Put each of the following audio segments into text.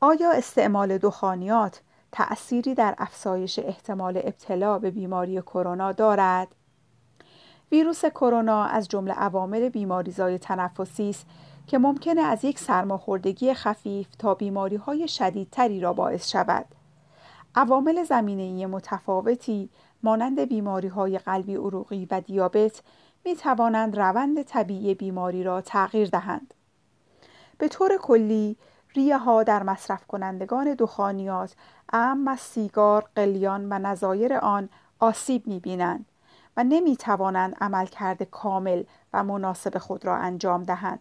آیا استعمال دخانیات تأثیری در افزایش احتمال ابتلا به بیماری کرونا دارد؟ ویروس کرونا از جمله عوامل بیماریزای تنفسی است که ممکنه از یک سرماخوردگی خفیف تا بیماری های شدیدتری را باعث شود. عوامل زمینه‌ای متفاوتی مانند بیماری های قلبی عروقی و دیابت می توانند روند طبیعی بیماری را تغییر دهند. به طور کلی ریه ها در مصرف کنندگان دخانیات اعم از سیگار، قلیان و نظایر آن آسیب می بینند و نمی توانند عملکرد کامل و مناسب خود را انجام دهند.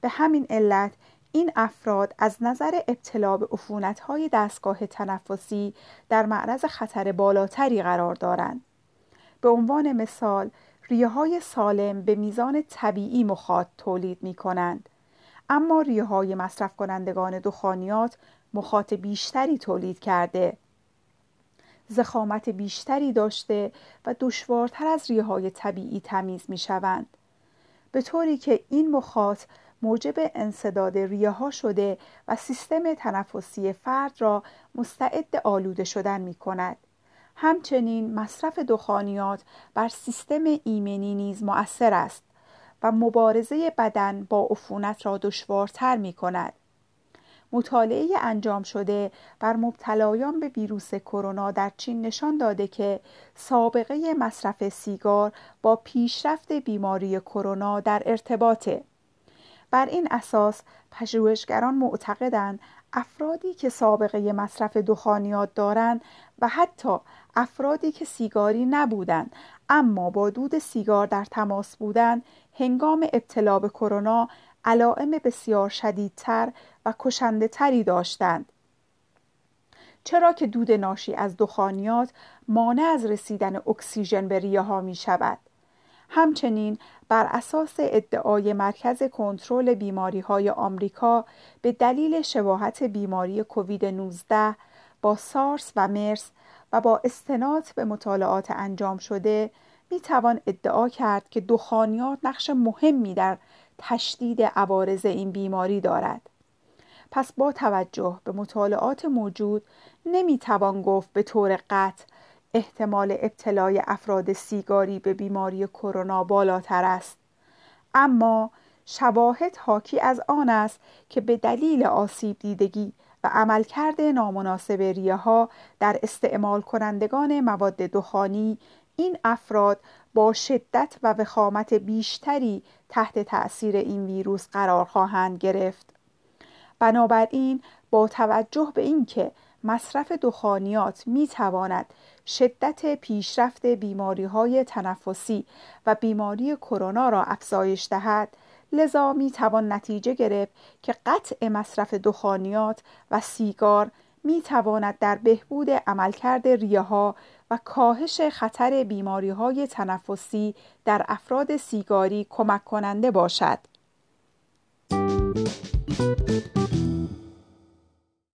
به همین علت این افراد از نظر ابتلا به های دستگاه تنفسی در معرض خطر بالاتری قرار دارند. به عنوان مثال ریه های سالم به میزان طبیعی مخاط تولید می کنند اما ریه های مصرف کنندگان دخانیات مخاط بیشتری تولید کرده. زخامت بیشتری داشته و دشوارتر از ریه های طبیعی تمیز می شوند به طوری که این مخاط موجب انصداد ریه ها شده و سیستم تنفسی فرد را مستعد آلوده شدن می کند. همچنین مصرف دخانیات بر سیستم ایمنی نیز مؤثر است. و مبارزه بدن با عفونت را دشوارتر می کند. مطالعه انجام شده بر مبتلایان به ویروس کرونا در چین نشان داده که سابقه مصرف سیگار با پیشرفت بیماری کرونا در ارتباطه بر این اساس پژوهشگران معتقدند افرادی که سابقه مصرف دخانیات دارند و حتی افرادی که سیگاری نبودند اما با دود سیگار در تماس بودند هنگام ابتلا به کرونا علائم بسیار شدیدتر و کشنده تری داشتند. چرا که دود ناشی از دخانیات مانع از رسیدن اکسیژن به ریه ها می شود همچنین بر اساس ادعای مرکز کنترل بیماری های آمریکا به دلیل شباهت بیماری کووید 19 با سارس و مرس و با استناد به مطالعات انجام شده می توان ادعا کرد که دخانیات نقش مهمی در تشدید عوارض این بیماری دارد. پس با توجه به مطالعات موجود نمی توان گفت به طور قطع احتمال ابتلای افراد سیگاری به بیماری کرونا بالاتر است. اما شواهد حاکی از آن است که به دلیل آسیب دیدگی و عملکرد نامناسب ریه ها در استعمال کنندگان مواد دخانی این افراد با شدت و وخامت بیشتری تحت تأثیر این ویروس قرار خواهند گرفت. بنابراین با توجه به اینکه مصرف دخانیات می تواند شدت پیشرفت بیماری های تنفسی و بیماری کرونا را افزایش دهد لذا می توان نتیجه گرفت که قطع مصرف دخانیات و سیگار می تواند در بهبود عملکرد ریه ها و کاهش خطر بیماری های تنفسی در افراد سیگاری کمک کننده باشد.